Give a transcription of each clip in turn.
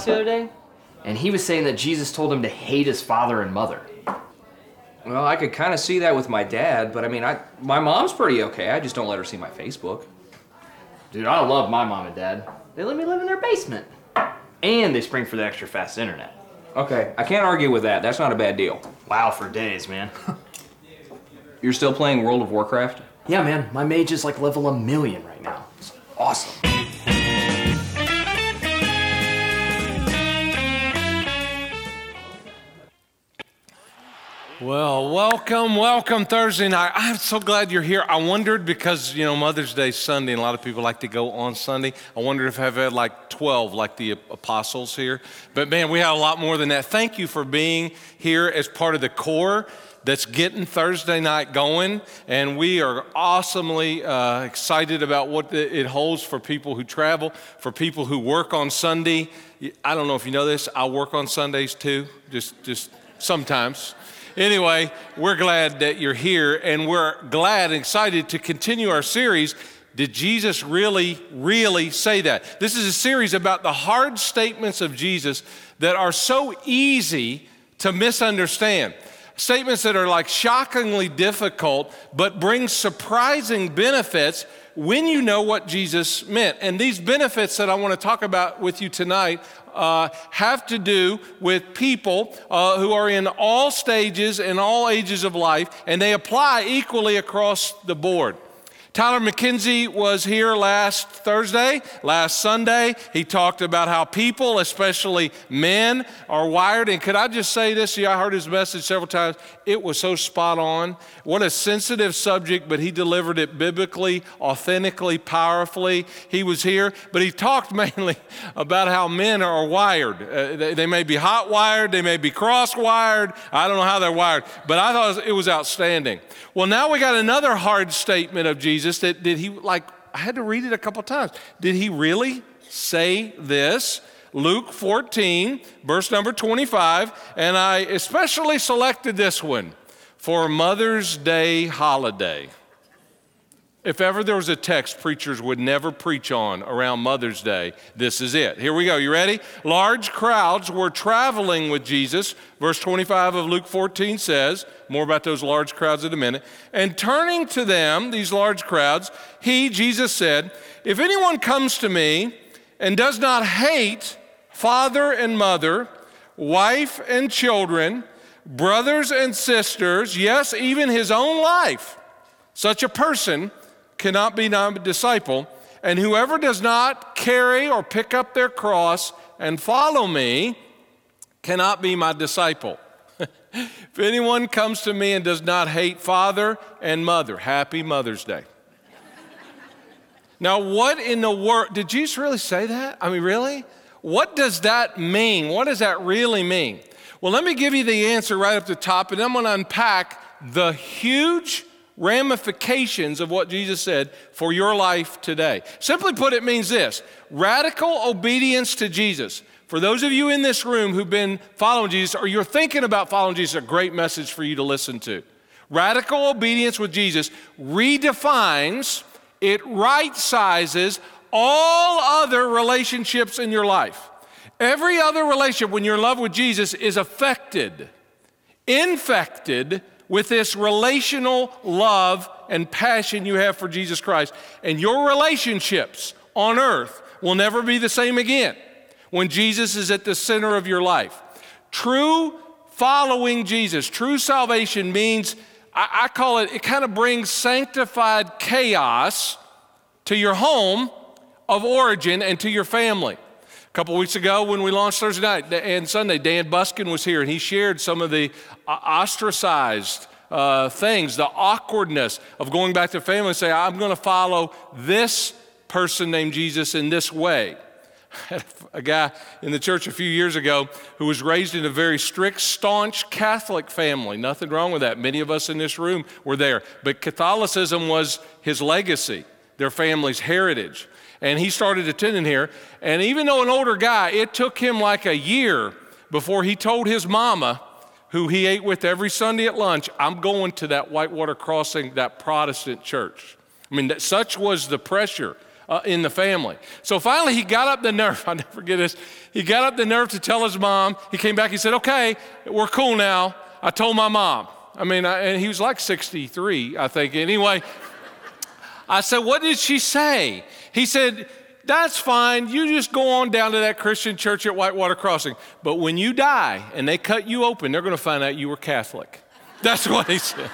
house the other day, and he was saying that Jesus told him to hate his father and mother. Well, I could kind of see that with my dad, but I mean, I my mom's pretty okay. I just don't let her see my Facebook. Dude, I love my mom and dad. They let me live in their basement. And they spring for the extra fast internet. Okay, I can't argue with that. That's not a bad deal. Wow, for days, man. You're still playing World of Warcraft? yeah, man, my mage is like level a million right now. It's awesome. Well, welcome, welcome Thursday night. I'm so glad you're here. I wondered because, you know, Mother's Day Sunday, and a lot of people like to go on Sunday. I wondered if I've had like 12 like the apostles here. But man, we have a lot more than that. Thank you for being here as part of the core that's getting Thursday night going. And we are awesomely uh, excited about what it holds for people who travel, for people who work on Sunday. I don't know if you know this, I work on Sundays too, just, just sometimes. Anyway, we're glad that you're here, and we're glad and excited to continue our series. Did Jesus really, really say that? This is a series about the hard statements of Jesus that are so easy to misunderstand. Statements that are like shockingly difficult, but bring surprising benefits when you know what Jesus meant. And these benefits that I want to talk about with you tonight uh, have to do with people uh, who are in all stages and all ages of life, and they apply equally across the board. Tyler McKenzie was here last Thursday, last Sunday. He talked about how people, especially men, are wired. And could I just say this? Yeah, I heard his message several times. It was so spot on. What a sensitive subject, but he delivered it biblically, authentically, powerfully. He was here, but he talked mainly about how men are wired. Uh, they, they, may be hot wired, they may be cross wired. I don't know how they're wired, but I thought it was outstanding. Well, now we got another hard statement of Jesus that did he like I had to read it a couple times. Did he really say this? Luke 14, verse number 25, and I especially selected this one for Mother's Day holiday. If ever there was a text preachers would never preach on around Mother's Day, this is it. Here we go. You ready? Large crowds were traveling with Jesus. Verse 25 of Luke 14 says, more about those large crowds in a minute. And turning to them, these large crowds, he, Jesus, said, If anyone comes to me and does not hate father and mother, wife and children, brothers and sisters, yes, even his own life, such a person cannot be my disciple. And whoever does not carry or pick up their cross and follow me cannot be my disciple. if anyone comes to me and does not hate father and mother, happy Mother's Day. now, what in the world, did Jesus really say that? I mean, really? What does that mean? What does that really mean? Well, let me give you the answer right up the top, and I'm going to unpack the huge ramifications of what Jesus said for your life today. Simply put, it means this radical obedience to Jesus. For those of you in this room who've been following Jesus or you're thinking about following Jesus, a great message for you to listen to. Radical obedience with Jesus redefines, it right sizes all other relationships in your life. Every other relationship, when you're in love with Jesus, is affected, infected with this relational love and passion you have for Jesus Christ. And your relationships on earth will never be the same again when Jesus is at the center of your life. True following Jesus, true salvation means, I, I call it, it kind of brings sanctified chaos to your home of origin and to your family. A couple weeks ago, when we launched Thursday night and Sunday, Dan Buskin was here and he shared some of the uh, ostracized uh, things, the awkwardness of going back to family and say, I'm going to follow this person named Jesus in this way. a guy in the church a few years ago who was raised in a very strict, staunch Catholic family. Nothing wrong with that. Many of us in this room were there. But Catholicism was his legacy, their family's heritage and he started attending here. And even though an older guy, it took him like a year before he told his mama, who he ate with every Sunday at lunch, I'm going to that Whitewater Crossing, that Protestant church. I mean, that, such was the pressure uh, in the family. So finally, he got up the nerve. I'll never forget this. He got up the nerve to tell his mom. He came back. He said, "Okay, we're cool now." I told my mom. I mean, I, and he was like 63, I think. Anyway, I said, "What did she say?" He said, "That's fine. You just go on down to that Christian church at Whitewater Crossing. But when you die and they cut you open, they're going to find out you were Catholic." That's what he said.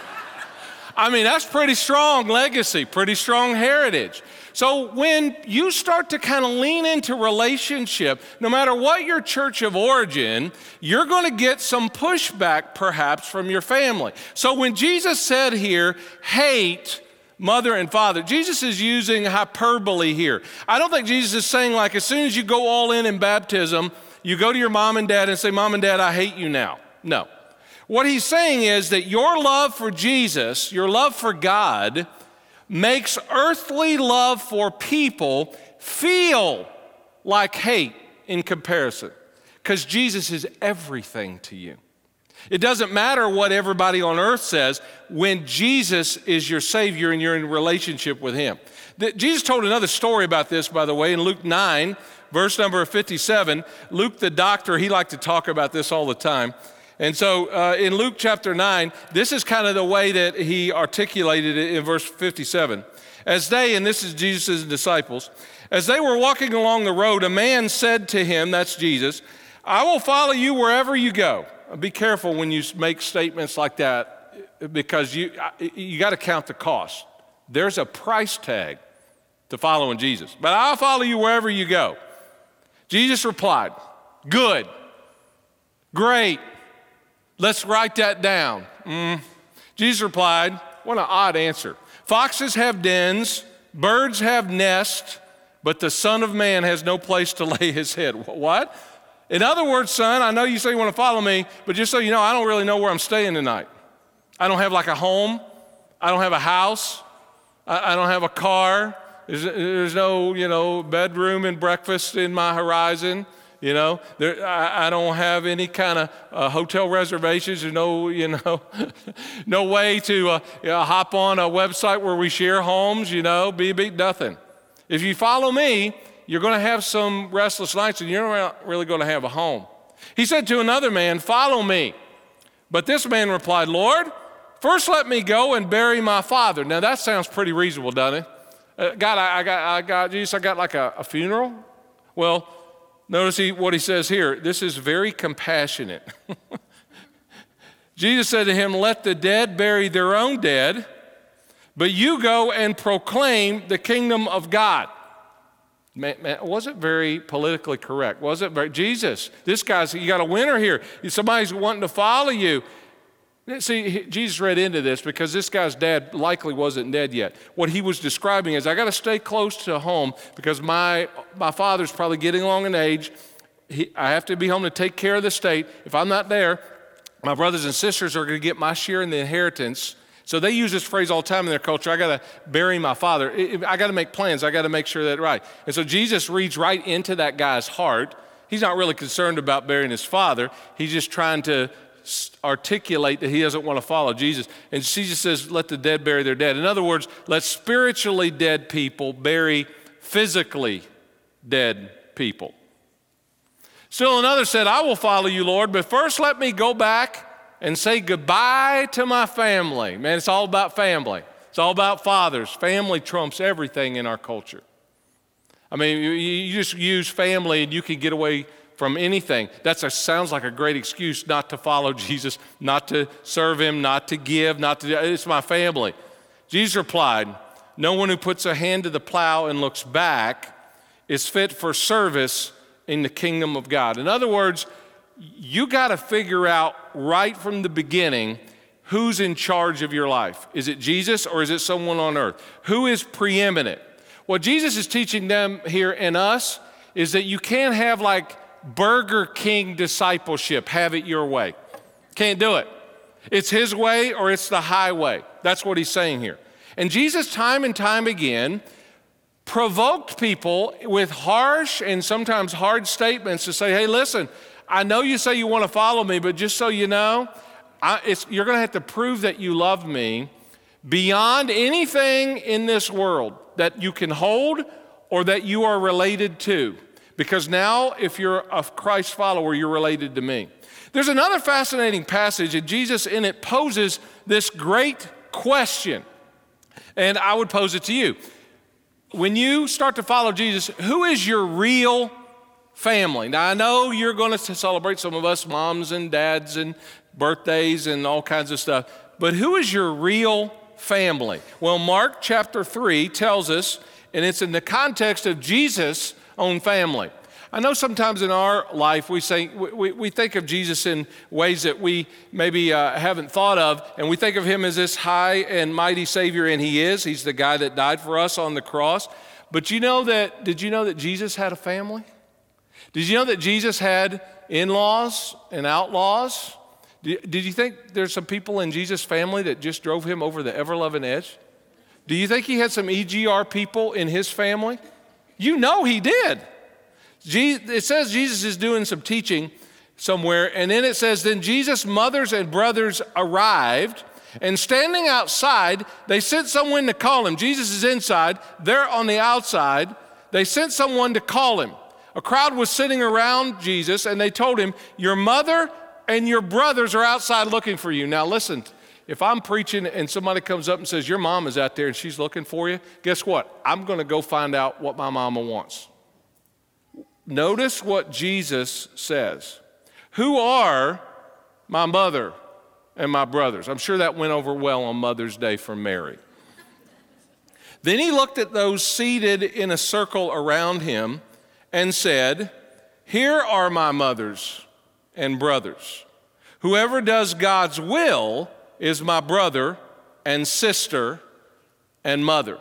I mean, that's pretty strong legacy, pretty strong heritage. So when you start to kind of lean into relationship, no matter what your church of origin, you're going to get some pushback perhaps from your family. So when Jesus said here, hate mother and father, Jesus is using hyperbole here. I don't think Jesus is saying, like, as soon as you go all in in baptism, you go to your mom and dad and say, Mom and dad, I hate you now. No. What he's saying is that your love for Jesus, your love for God, makes earthly love for people feel like hate in comparison because Jesus is everything to you. It doesn't matter what everybody on earth says when Jesus is your Savior and you're in relationship with Him. Jesus told another story about this, by the way, in Luke 9, verse number 57. Luke, the doctor, he liked to talk about this all the time. And so uh, in Luke chapter 9, this is kind of the way that he articulated it in verse 57. As they, and this is Jesus' disciples, as they were walking along the road, a man said to him, that's Jesus, I will follow you wherever you go. Be careful when you make statements like that because you, you got to count the cost. There's a price tag to following Jesus, but I'll follow you wherever you go. Jesus replied, Good, great. Let's write that down. Mm. Jesus replied, What an odd answer. Foxes have dens, birds have nests, but the Son of Man has no place to lay his head. What? In other words, son, I know you say you want to follow me, but just so you know, I don't really know where I'm staying tonight. I don't have like a home, I don't have a house, I, don't have a car. There's, there's no, you know, bedroom and breakfast in my horizon. You know, there, I, I, don't have any kind of uh, hotel reservations. There's no, you know, no way to uh, you know, hop on a website where we share homes. You know, be beat nothing. If you follow me, you're going to have some restless nights, and you're not really going to have a home. He said to another man, "Follow me." But this man replied, "Lord, first let me go and bury my father." Now that sounds pretty reasonable, doesn't it? Uh, God, I, I, got, I got, Jesus, I got like a, a funeral. Well, Notice he, what he says here. This is very compassionate. Jesus said to him, Let the dead bury their own dead, but you go and proclaim the kingdom of God. Man, wasn't very politically correct, was it? Jesus, this guy's, you got a winner here. Somebody's wanting to follow you. See, Jesus read into this because this guy's dad likely wasn't dead yet. What he was describing is, I got to stay close to home because my, my father's probably getting along in age. He, I have to be home to take care of the state. If I'm not there, my brothers and sisters are going to get my share in the inheritance. So they use this phrase all the time in their culture. I got to bury my father. I got to make plans. I got to make sure that right. And so Jesus reads right into that guy's heart. He's not really concerned about burying his father. He's just trying to articulate that he doesn't want to follow Jesus. And Jesus says, let the dead bury their dead. In other words, let spiritually dead people bury physically dead people. Still another said, I will follow you, Lord, but first let me go back and say goodbye to my family. Man, it's all about family. It's all about fathers. Family trumps everything in our culture. I mean, you just use family and you can get away from anything. That sounds like a great excuse not to follow Jesus, not to serve him, not to give, not to, it's my family. Jesus replied, No one who puts a hand to the plow and looks back is fit for service in the kingdom of God. In other words, you got to figure out right from the beginning who's in charge of your life. Is it Jesus or is it someone on earth? Who is preeminent? What Jesus is teaching them here and us is that you can't have like Burger King discipleship, have it your way. Can't do it. It's his way or it's the highway. That's what he's saying here. And Jesus, time and time again, provoked people with harsh and sometimes hard statements to say, hey, listen, I know you say you want to follow me, but just so you know, I, you're going to have to prove that you love me beyond anything in this world that you can hold or that you are related to. Because now, if you're a Christ follower, you're related to me. There's another fascinating passage, and Jesus in it poses this great question. And I would pose it to you. When you start to follow Jesus, who is your real family? Now, I know you're going to celebrate some of us moms and dads and birthdays and all kinds of stuff, but who is your real family? Well, Mark chapter 3 tells us, and it's in the context of Jesus' own family. I know sometimes in our life we, say, we, we think of Jesus in ways that we maybe uh, haven't thought of, and we think of him as this high and mighty Savior, and he is. He's the guy that died for us on the cross. But you know that, did you know that Jesus had a family? Did you know that Jesus had in laws and outlaws? Did you think there's some people in Jesus' family that just drove him over the ever loving edge? Do you think he had some EGR people in his family? You know he did. It says Jesus is doing some teaching somewhere, and then it says, Then Jesus' mothers and brothers arrived, and standing outside, they sent someone to call him. Jesus is inside, they're on the outside. They sent someone to call him. A crowd was sitting around Jesus, and they told him, Your mother and your brothers are outside looking for you. Now, listen, if I'm preaching and somebody comes up and says, Your mom is out there and she's looking for you, guess what? I'm going to go find out what my mama wants. Notice what Jesus says Who are my mother and my brothers? I'm sure that went over well on Mother's Day for Mary. Then he looked at those seated in a circle around him and said, Here are my mothers and brothers. Whoever does God's will is my brother and sister and mother.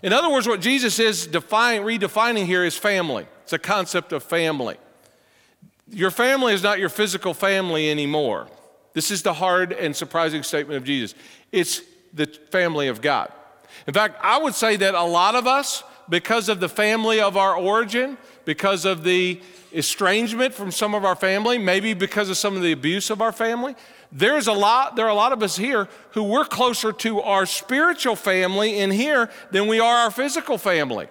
In other words, what Jesus is define, redefining here is family. It's a concept of family. Your family is not your physical family anymore. This is the hard and surprising statement of Jesus. It's the family of God. In fact, I would say that a lot of us, because of the family of our origin, because of the estrangement from some of our family, maybe because of some of the abuse of our family, there's a lot, there are a lot of us here who we're closer to our spiritual family in here than we are our physical family.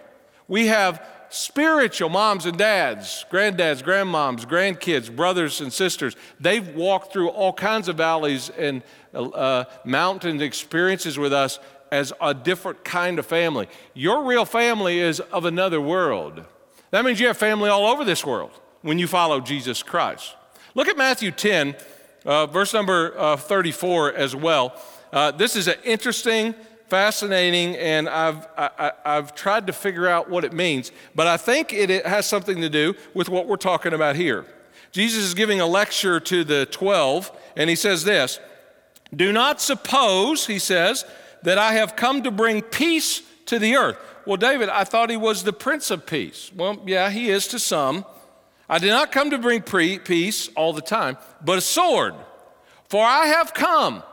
We have spiritual moms and dads, granddads, grandmoms, grandkids, brothers and sisters. They've walked through all kinds of valleys and uh, mountain experiences with us as a different kind of family. Your real family is of another world. That means you have family all over this world when you follow Jesus Christ. Look at Matthew 10, uh, verse number uh, 34 as well. Uh, this is an interesting fascinating, and I've, I, have tried to figure out what it means, but I think it, it has something to do with what we're talking about here. Jesus is giving a lecture to the 12, and he says this Do not suppose, he says, that I have come to bring peace to the earth. Well, David, I thought he was the Prince of Peace. Well, yeah, he is to some. I did not come to bring pre- peace all the time, but a sword. For I have come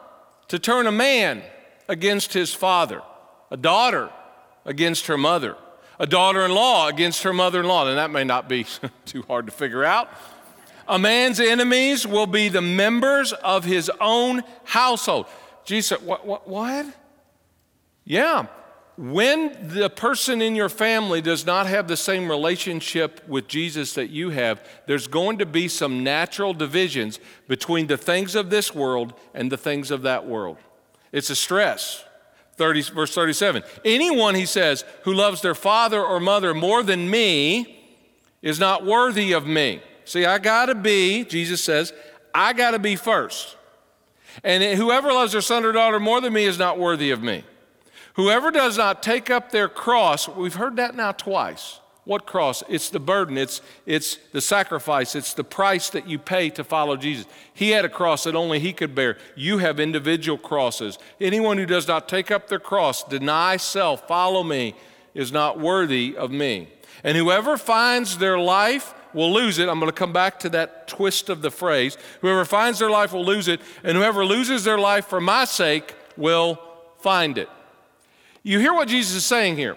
to turn a man against his father, a daughter against her mother, a daughter in law against her mother in law. And that may not be too hard to figure out. A man's enemies will be the members of his own household. Jesus What? what, what? Yeah. When the person in your family does not have the same relationship with Jesus that you have, there's going to be some natural divisions between the things of this world and the things of that world. It's a stress. 30, verse 37. Anyone, he says, who loves their father or mother more than me is not worthy of me. See, I gotta be, Jesus says, I gotta be first. And whoever loves their son or daughter more than me is not worthy of me. Whoever does not take up their cross, we've heard that now twice. What cross? It's the burden, it's, it's the sacrifice, it's the price that you pay to follow Jesus. He had a cross that only He could bear. You have individual crosses. Anyone who does not take up their cross, deny self, follow me, is not worthy of me. And whoever finds their life will lose it. I'm going to come back to that twist of the phrase. Whoever finds their life will lose it, and whoever loses their life for my sake will find it. You hear what Jesus is saying here.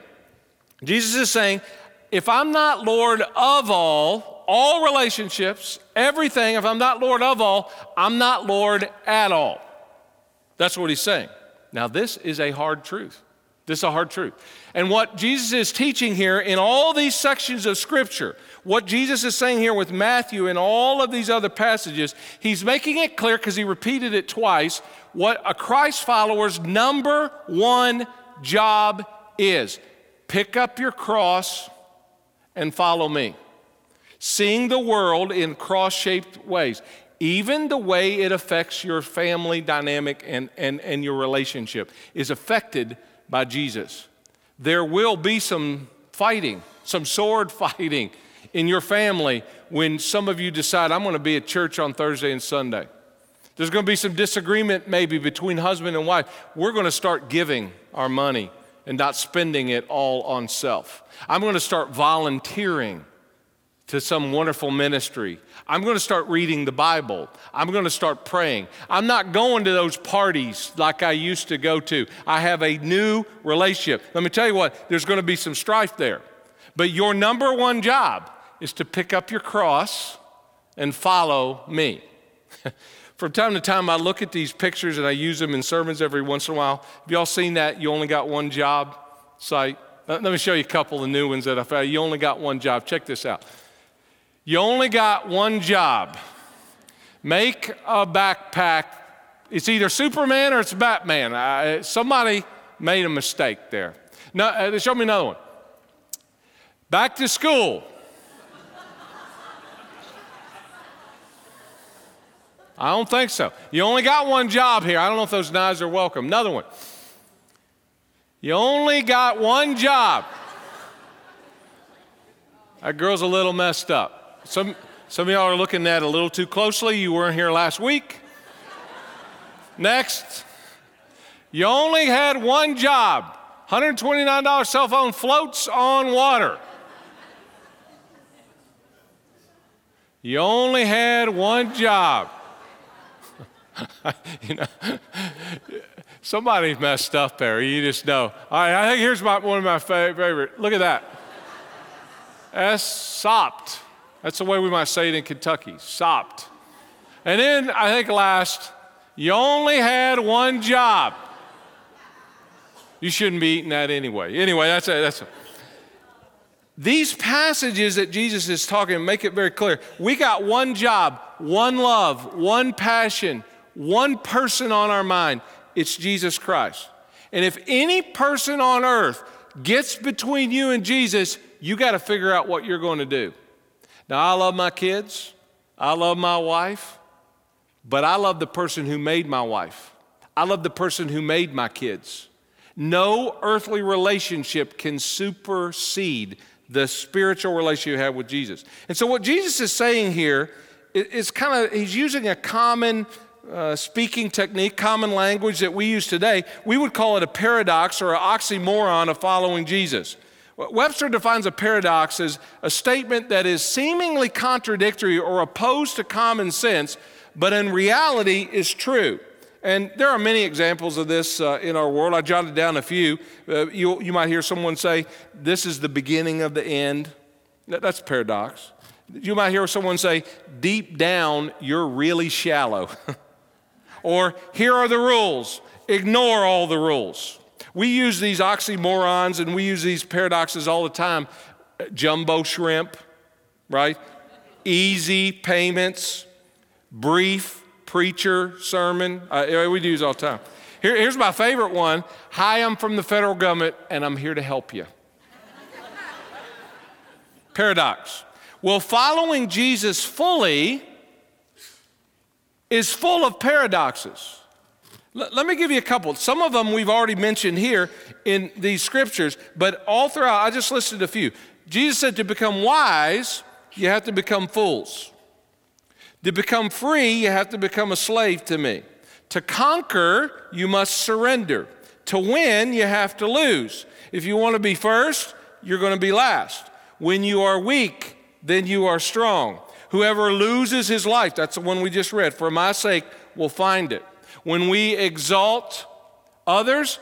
Jesus is saying, if I'm not Lord of all, all relationships, everything, if I'm not Lord of all, I'm not Lord at all. That's what he's saying. Now, this is a hard truth. This is a hard truth. And what Jesus is teaching here in all these sections of Scripture, what Jesus is saying here with Matthew and all of these other passages, he's making it clear because he repeated it twice what a Christ follower's number one job is pick up your cross and follow me. Seeing the world in cross shaped ways, even the way it affects your family dynamic and, and, and your relationship, is affected by Jesus. There will be some fighting, some sword fighting in your family when some of you decide, I'm going to be at church on Thursday and Sunday. There's going to be some disagreement maybe between husband and wife. We're going to start giving our money and not spending it all on self. I'm going to start volunteering to some wonderful ministry. I'm going to start reading the Bible. I'm going to start praying. I'm not going to those parties like I used to go to. I have a new relationship. Let me tell you what, there's going to be some strife there. But your number one job is to pick up your cross and follow me. From time to time, I look at these pictures and I use them in sermons every once in a while. Have y'all seen that? You only got one job site? Let me show you a couple of new ones that I found. You only got one job. Check this out. You only got one job. Make a backpack. It's either Superman or it's Batman. Uh, somebody made a mistake there. Now, uh, show me another one. Back to school. I don't think so. You only got one job here. I don't know if those knives are welcome. Another one. You only got one job. That girl's a little messed up. Some, some of y'all are looking at it a little too closely. You weren't here last week. Next, you only had one job $129 cell phone floats on water. You only had one job. you know, somebody messed up there. You just know. All right, I think here's my, one of my favorite. Look at that. S sopped. That's the way we might say it in Kentucky, sopped. And then I think last, you only had one job. You shouldn't be eating that anyway. Anyway, that's a, that's a. These passages that Jesus is talking make it very clear. We got one job, one love, one passion, one person on our mind. It's Jesus Christ. And if any person on earth gets between you and Jesus, you got to figure out what you're going to do. Now, I love my kids, I love my wife, but I love the person who made my wife. I love the person who made my kids. No earthly relationship can supersede the spiritual relationship you have with Jesus. And so, what Jesus is saying here is kind of, he's using a common uh, speaking technique, common language that we use today. We would call it a paradox or an oxymoron of following Jesus. Webster defines a paradox as a statement that is seemingly contradictory or opposed to common sense, but in reality is true. And there are many examples of this uh, in our world. I jotted down a few. Uh, you, you might hear someone say, This is the beginning of the end. That's a paradox. You might hear someone say, Deep down, you're really shallow. or, Here are the rules. Ignore all the rules. We use these oxymorons and we use these paradoxes all the time. Jumbo shrimp, right? Easy payments, brief preacher sermon. Uh, we use all the time. Here, here's my favorite one Hi, I'm from the federal government and I'm here to help you. Paradox. Well, following Jesus fully is full of paradoxes. Let me give you a couple. Some of them we've already mentioned here in these scriptures, but all throughout, I just listed a few. Jesus said to become wise, you have to become fools. To become free, you have to become a slave to me. To conquer, you must surrender. To win, you have to lose. If you want to be first, you're going to be last. When you are weak, then you are strong. Whoever loses his life, that's the one we just read, for my sake, will find it. When we exalt others,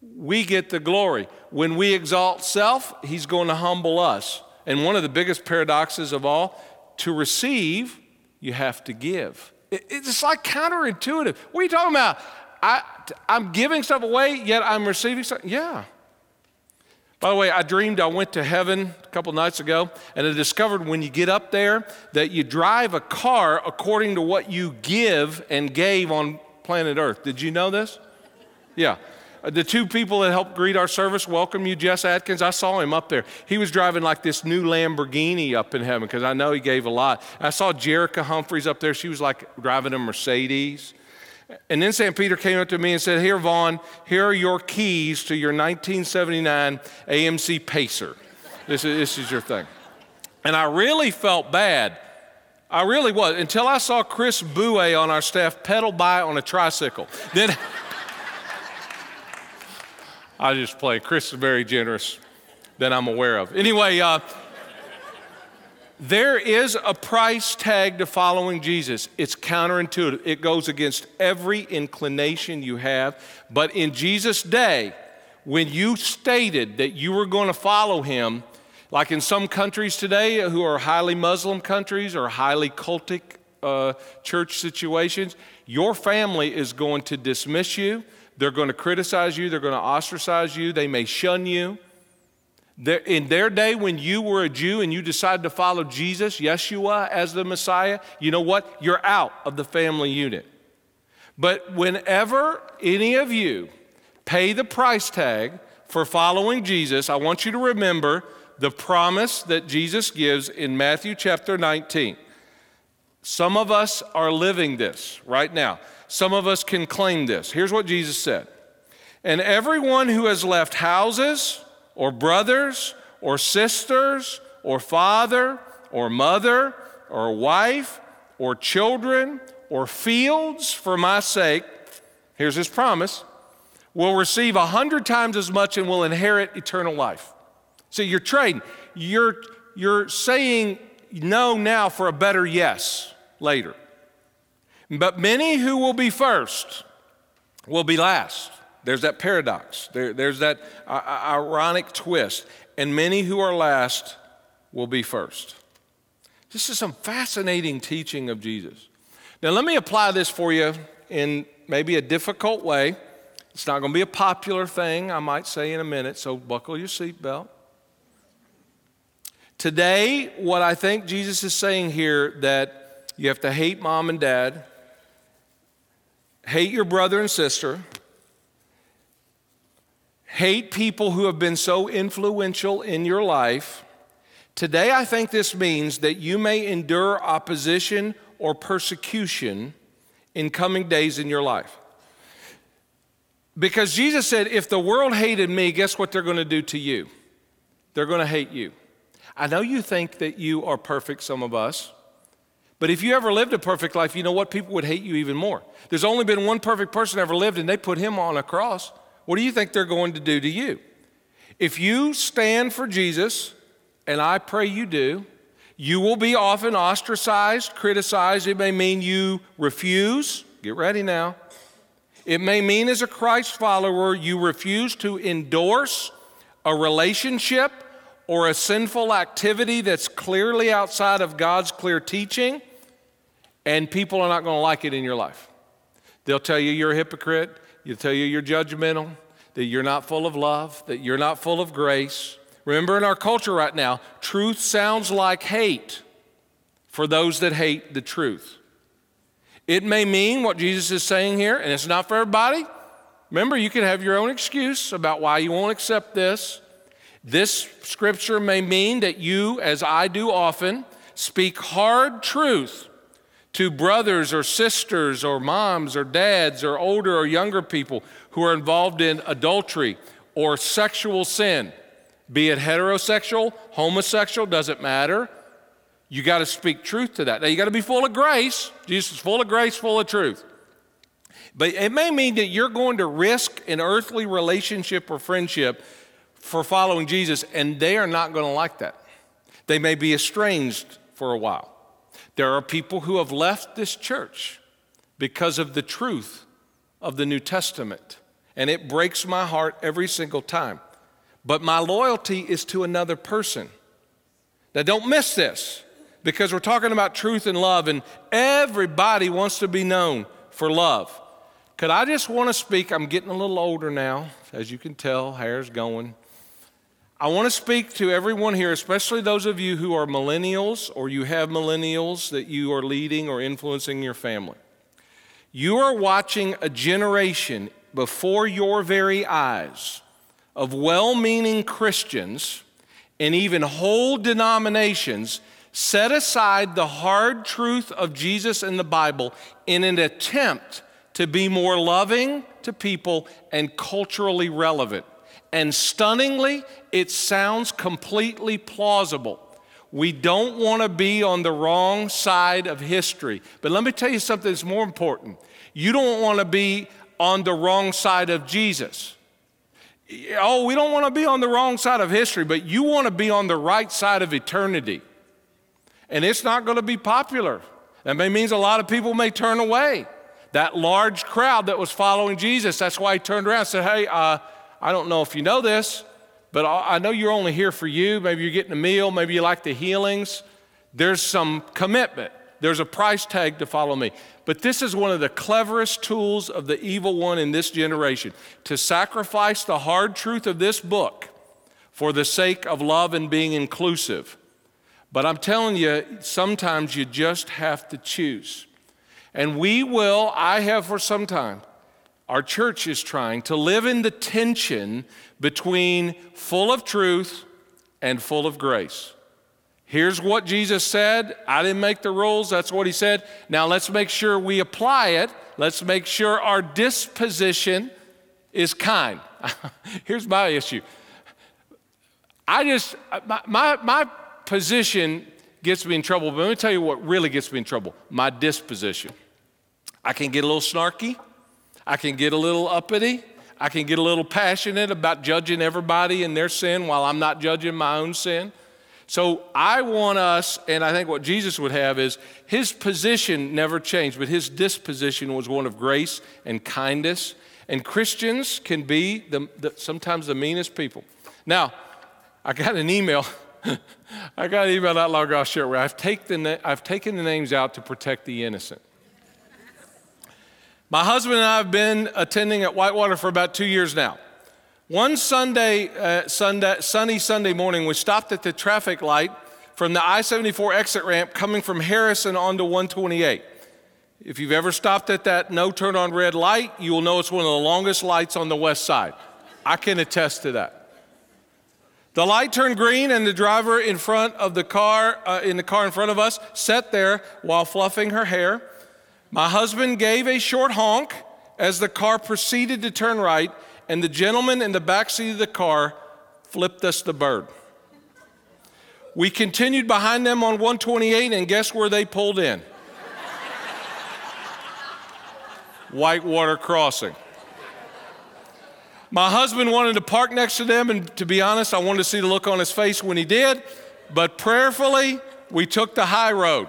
we get the glory. When we exalt self, He's going to humble us. And one of the biggest paradoxes of all, to receive, you have to give. It's like counterintuitive. What are you talking about? I, I'm giving stuff away, yet I'm receiving stuff. Yeah. By the way, I dreamed I went to heaven a couple nights ago, and I discovered when you get up there that you drive a car according to what you give and gave on planet Earth. Did you know this? Yeah. Uh, The two people that helped greet our service welcome you, Jess Atkins. I saw him up there. He was driving like this new Lamborghini up in heaven because I know he gave a lot. I saw Jerica Humphreys up there. She was like driving a Mercedes. And then St. Peter came up to me and said, Here, Vaughn, here are your keys to your 1979 AMC Pacer. This is, this is your thing. And I really felt bad. I really was until I saw Chris Boue on our staff pedal by on a tricycle. Then I just play. Chris is very generous that I'm aware of. Anyway, uh, there is a price tag to following Jesus. It's counterintuitive. It goes against every inclination you have. But in Jesus' day, when you stated that you were going to follow him, like in some countries today who are highly Muslim countries or highly cultic uh, church situations, your family is going to dismiss you. They're going to criticize you. They're going to ostracize you. They may shun you. In their day, when you were a Jew and you decided to follow Jesus, Yeshua, as the Messiah, you know what? You're out of the family unit. But whenever any of you pay the price tag for following Jesus, I want you to remember the promise that Jesus gives in Matthew chapter 19. Some of us are living this right now. Some of us can claim this. Here's what Jesus said And everyone who has left houses, or brothers, or sisters, or father, or mother, or wife, or children, or fields for my sake, here's his promise, will receive a hundred times as much and will inherit eternal life. So you're trading. You're, you're saying no now for a better yes later. But many who will be first will be last. There's that paradox, there, there's that uh, ironic twist. And many who are last will be first. This is some fascinating teaching of Jesus. Now, let me apply this for you in maybe a difficult way. It's not going to be a popular thing, I might say in a minute, so buckle your seatbelt. Today, what I think Jesus is saying here that you have to hate mom and dad, hate your brother and sister, hate people who have been so influential in your life. Today, I think this means that you may endure opposition or persecution in coming days in your life. Because Jesus said, if the world hated me, guess what they're going to do to you? They're going to hate you. I know you think that you are perfect, some of us, but if you ever lived a perfect life, you know what? People would hate you even more. There's only been one perfect person ever lived, and they put him on a cross. What do you think they're going to do to you? If you stand for Jesus, and I pray you do, you will be often ostracized, criticized. It may mean you refuse. Get ready now. It may mean, as a Christ follower, you refuse to endorse a relationship or a sinful activity that's clearly outside of God's clear teaching, and people are not going to like it in your life. They'll tell you you're a hypocrite, they'll tell you you're judgmental, that you're not full of love, that you're not full of grace. Remember, in our culture right now, truth sounds like hate for those that hate the truth. It may mean what Jesus is saying here, and it's not for everybody. Remember, you can have your own excuse about why you won't accept this. This scripture may mean that you, as I do often, speak hard truth to brothers or sisters or moms or dads or older or younger people who are involved in adultery or sexual sin, be it heterosexual, homosexual, doesn't matter. You got to speak truth to that. Now, you got to be full of grace. Jesus is full of grace, full of truth. But it may mean that you're going to risk an earthly relationship or friendship for following Jesus, and they are not going to like that. They may be estranged for a while. There are people who have left this church because of the truth of the New Testament, and it breaks my heart every single time. But my loyalty is to another person. Now, don't miss this because we're talking about truth and love, and everybody wants to be known for love. could I just want to speak? I'm getting a little older now, as you can tell, hair's going. I want to speak to everyone here, especially those of you who are millennials or you have millennials that you are leading or influencing your family. You are watching a generation before your very eyes of well meaning Christians and even whole denominations set aside the hard truth of Jesus and the Bible in an attempt to be more loving to people and culturally relevant. And stunningly, it sounds completely plausible. We don't want to be on the wrong side of history. But let me tell you something that's more important. You don't want to be on the wrong side of Jesus. Oh, we don't want to be on the wrong side of history, but you want to be on the right side of eternity. And it's not going to be popular. That may means a lot of people may turn away. That large crowd that was following Jesus, that's why he turned around and said, Hey, uh, I don't know if you know this, but I know you're only here for you. Maybe you're getting a meal, maybe you like the healings. There's some commitment, there's a price tag to follow me. But this is one of the cleverest tools of the evil one in this generation to sacrifice the hard truth of this book for the sake of love and being inclusive. But I'm telling you, sometimes you just have to choose. And we will, I have for some time, our church is trying to live in the tension between full of truth and full of grace. Here's what Jesus said. I didn't make the rules, that's what he said. Now let's make sure we apply it. Let's make sure our disposition is kind. Here's my issue. I just, my, my, my, position gets me in trouble, but let me tell you what really gets me in trouble my disposition. I can get a little snarky, I can get a little uppity, I can get a little passionate about judging everybody and their sin while I'm not judging my own sin. So I want us, and I think what Jesus would have is his position never changed, but his disposition was one of grace and kindness. And Christians can be the, the, sometimes the meanest people. Now, I got an email. I got an email not long ago I'll share where I've, the, I've taken the names out to protect the innocent. My husband and I have been attending at Whitewater for about two years now. One Sunday, uh, Sunday, sunny Sunday morning, we stopped at the traffic light from the I 74 exit ramp coming from Harrison onto 128. If you've ever stopped at that no turn on red light, you will know it's one of the longest lights on the west side. I can attest to that. The light turned green, and the driver in front of the car, uh, in the car in front of us, sat there while fluffing her hair. My husband gave a short honk as the car proceeded to turn right, and the gentleman in the back seat of the car flipped us the bird. We continued behind them on 128, and guess where they pulled in? Whitewater Crossing. My husband wanted to park next to them, and to be honest, I wanted to see the look on his face when he did, but prayerfully, we took the high road.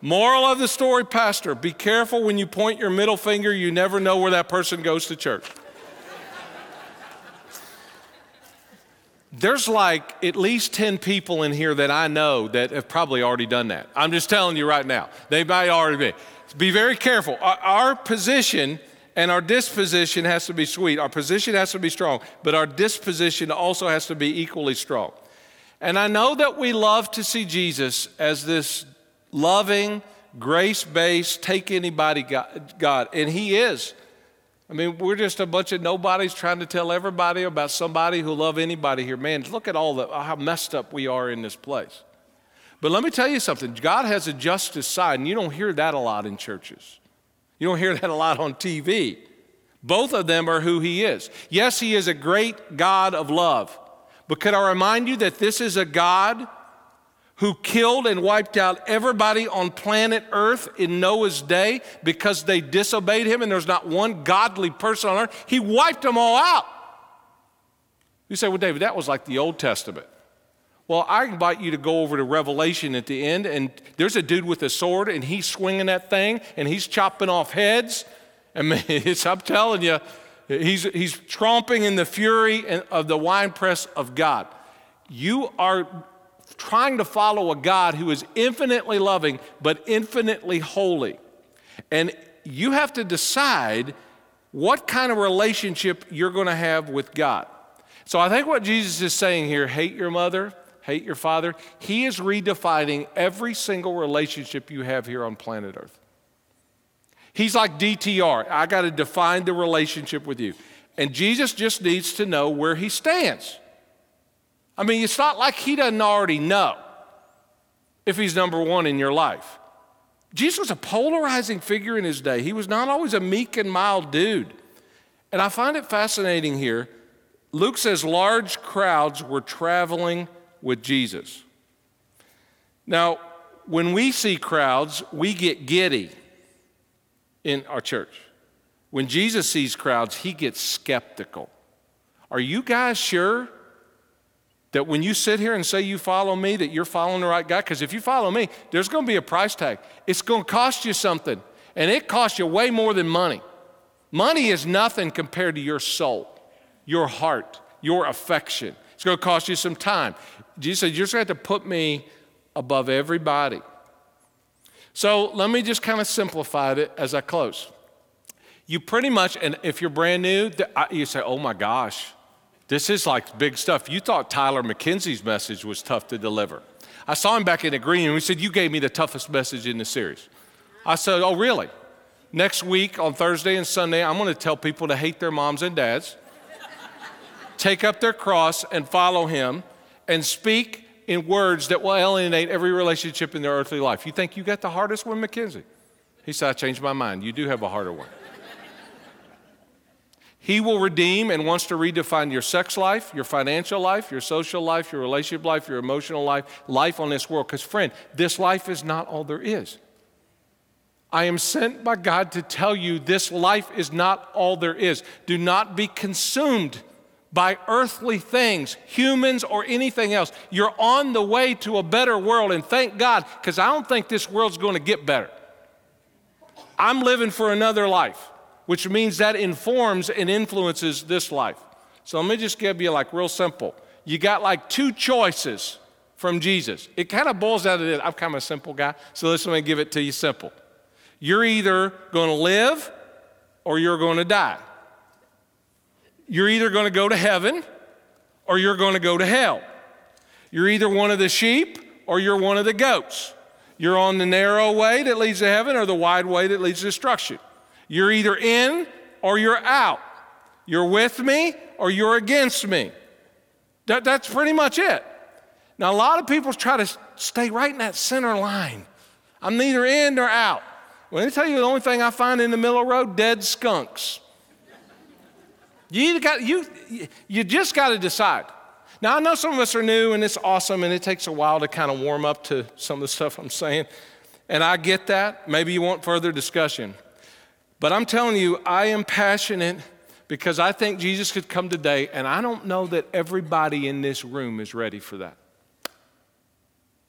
Moral of the story, Pastor be careful when you point your middle finger, you never know where that person goes to church. There's like at least 10 people in here that I know that have probably already done that. I'm just telling you right now. They might already be. Be very careful. Our, our position and our disposition has to be sweet. Our position has to be strong, but our disposition also has to be equally strong. And I know that we love to see Jesus as this loving, grace based, take anybody God, and He is. I mean, we're just a bunch of nobodies trying to tell everybody about somebody who love anybody here. Man, look at all the how messed up we are in this place. But let me tell you something. God has a justice side, and you don't hear that a lot in churches. You don't hear that a lot on TV. Both of them are who He is. Yes, He is a great God of love. But could I remind you that this is a God who killed and wiped out everybody on planet Earth in Noah's day because they disobeyed him and there's not one godly person on earth. He wiped them all out. You say, well, David, that was like the Old Testament. Well, I invite you to go over to Revelation at the end, and there's a dude with a sword, and he's swinging that thing, and he's chopping off heads. I mean, I'm telling you, he's, he's tromping in the fury of the winepress of God. You are trying to follow a God who is infinitely loving but infinitely holy. And you have to decide what kind of relationship you're going to have with God. So I think what Jesus is saying here hate your mother, hate your father. He is redefining every single relationship you have here on planet Earth. He's like DTR. I got to define the relationship with you. And Jesus just needs to know where he stands. I mean, it's not like he doesn't already know if he's number one in your life. Jesus was a polarizing figure in his day. He was not always a meek and mild dude. And I find it fascinating here. Luke says large crowds were traveling with Jesus. Now, when we see crowds, we get giddy in our church. When Jesus sees crowds, he gets skeptical. Are you guys sure that when you sit here and say you follow me, that you're following the right guy? Because if you follow me, there's going to be a price tag. It's going to cost you something, and it costs you way more than money. Money is nothing compared to your soul, your heart, your affection. It's going to cost you some time. Jesus said, You're just going to have to put me above everybody. So let me just kind of simplify it as I close. You pretty much, and if you're brand new, you say, Oh my gosh, this is like big stuff. You thought Tyler McKenzie's message was tough to deliver. I saw him back in the green and he said, You gave me the toughest message in the series. I said, Oh, really? Next week on Thursday and Sunday, I'm going to tell people to hate their moms and dads, take up their cross and follow him, and speak in words that will alienate every relationship in their earthly life. You think you got the hardest one, McKenzie? He said, I changed my mind. You do have a harder one. He will redeem and wants to redefine your sex life, your financial life, your social life, your relationship life, your emotional life, life on this world. Because, friend, this life is not all there is. I am sent by God to tell you this life is not all there is. Do not be consumed by earthly things, humans, or anything else. You're on the way to a better world, and thank God, because I don't think this world's going to get better. I'm living for another life which means that informs and influences this life. So let me just give you like real simple. You got like two choices from Jesus. It kind of boils down to this. I'm kind of a simple guy, so let's let me give it to you simple. You're either going to live or you're going to die. You're either going to go to heaven or you're going to go to hell. You're either one of the sheep or you're one of the goats. You're on the narrow way that leads to heaven or the wide way that leads to destruction. You're either in or you're out. You're with me or you're against me. That, that's pretty much it. Now, a lot of people try to stay right in that center line. I'm neither in nor out. Let me tell you the only thing I find in the middle of the road dead skunks. You, got, you, you just got to decide. Now, I know some of us are new and it's awesome and it takes a while to kind of warm up to some of the stuff I'm saying. And I get that. Maybe you want further discussion. But I'm telling you, I am passionate because I think Jesus could come today, and I don't know that everybody in this room is ready for that.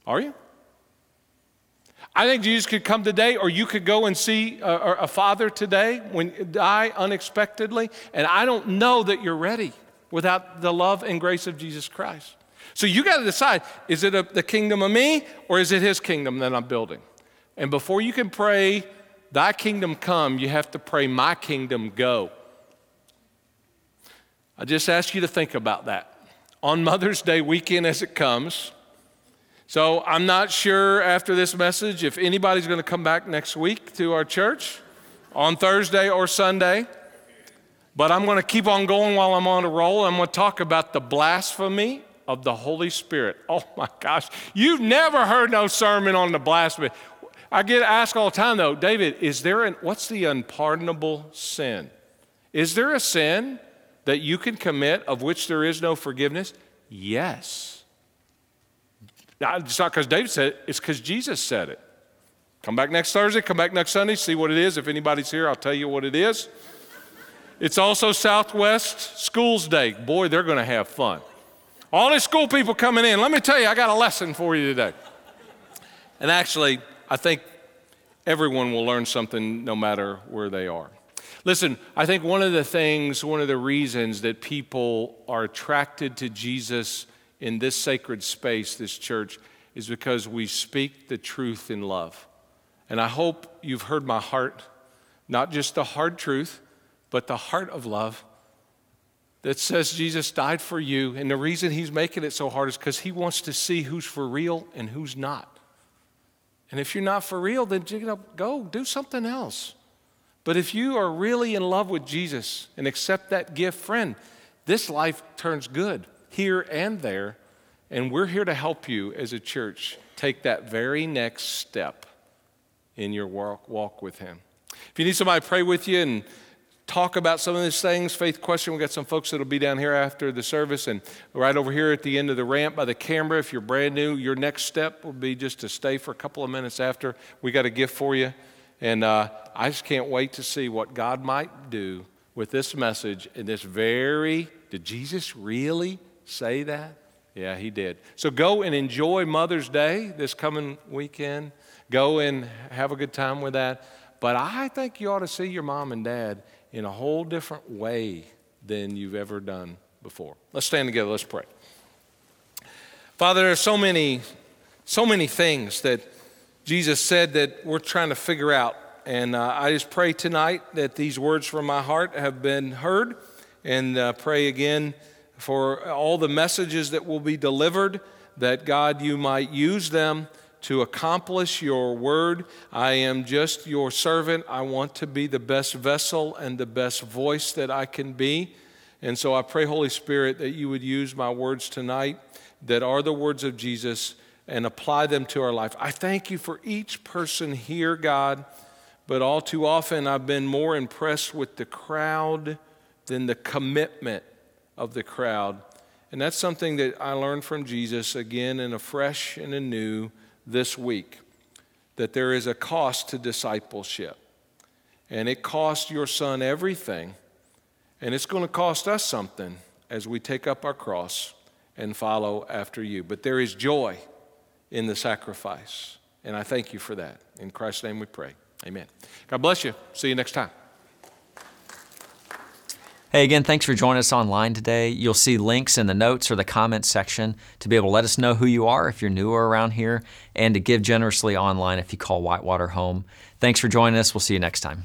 Are you? I think Jesus could come today, or you could go and see a, a father today when die unexpectedly, and I don't know that you're ready without the love and grace of Jesus Christ. So you got to decide: is it a, the kingdom of me, or is it His kingdom that I'm building? And before you can pray Thy kingdom come, you have to pray, My kingdom go. I just ask you to think about that. On Mother's Day weekend as it comes, so I'm not sure after this message if anybody's going to come back next week to our church on Thursday or Sunday. But I'm going to keep on going while I'm on a roll. I'm going to talk about the blasphemy of the Holy Spirit. Oh my gosh, you've never heard no sermon on the blasphemy. I get asked all the time though, David, is there an, what's the unpardonable sin? Is there a sin that you can commit of which there is no forgiveness? Yes. It's not because David said it, it's because Jesus said it. Come back next Thursday, come back next Sunday, see what it is. If anybody's here, I'll tell you what it is. It's also Southwest Schools Day. Boy, they're going to have fun. All these school people coming in, let me tell you, I got a lesson for you today. And actually, I think everyone will learn something no matter where they are. Listen, I think one of the things, one of the reasons that people are attracted to Jesus in this sacred space, this church, is because we speak the truth in love. And I hope you've heard my heart, not just the hard truth, but the heart of love that says Jesus died for you. And the reason he's making it so hard is because he wants to see who's for real and who's not. And if you're not for real, then you know, go do something else. But if you are really in love with Jesus and accept that gift, friend, this life turns good here and there. And we're here to help you as a church take that very next step in your walk, walk with Him. If you need somebody to pray with you and talk about some of these things, faith question, we've got some folks that'll be down here after the service and right over here at the end of the ramp by the camera. If you're brand new, your next step will be just to stay for a couple of minutes after. We got a gift for you. And uh, I just can't wait to see what God might do with this message in this very, did Jesus really say that? Yeah, he did. So go and enjoy Mother's Day this coming weekend. Go and have a good time with that. But I think you ought to see your mom and dad in a whole different way than you've ever done before. Let's stand together. Let's pray. Father, there are so many, so many things that Jesus said that we're trying to figure out. And uh, I just pray tonight that these words from my heart have been heard and uh, pray again for all the messages that will be delivered, that God, you might use them to accomplish your word. I am just your servant. I want to be the best vessel and the best voice that I can be. And so I pray, Holy Spirit, that you would use my words tonight that are the words of Jesus and apply them to our life. I thank you for each person here, God, but all too often I've been more impressed with the crowd than the commitment of the crowd. And that's something that I learned from Jesus again in a fresh and a new this week that there is a cost to discipleship. And it costs your son everything. And it's going to cost us something as we take up our cross and follow after you. But there is joy in the sacrifice. And I thank you for that. In Christ's name we pray. Amen. God bless you. See you next time. Hey, again, thanks for joining us online today. You'll see links in the notes or the comments section to be able to let us know who you are if you're newer around here and to give generously online if you call Whitewater home. Thanks for joining us. We'll see you next time.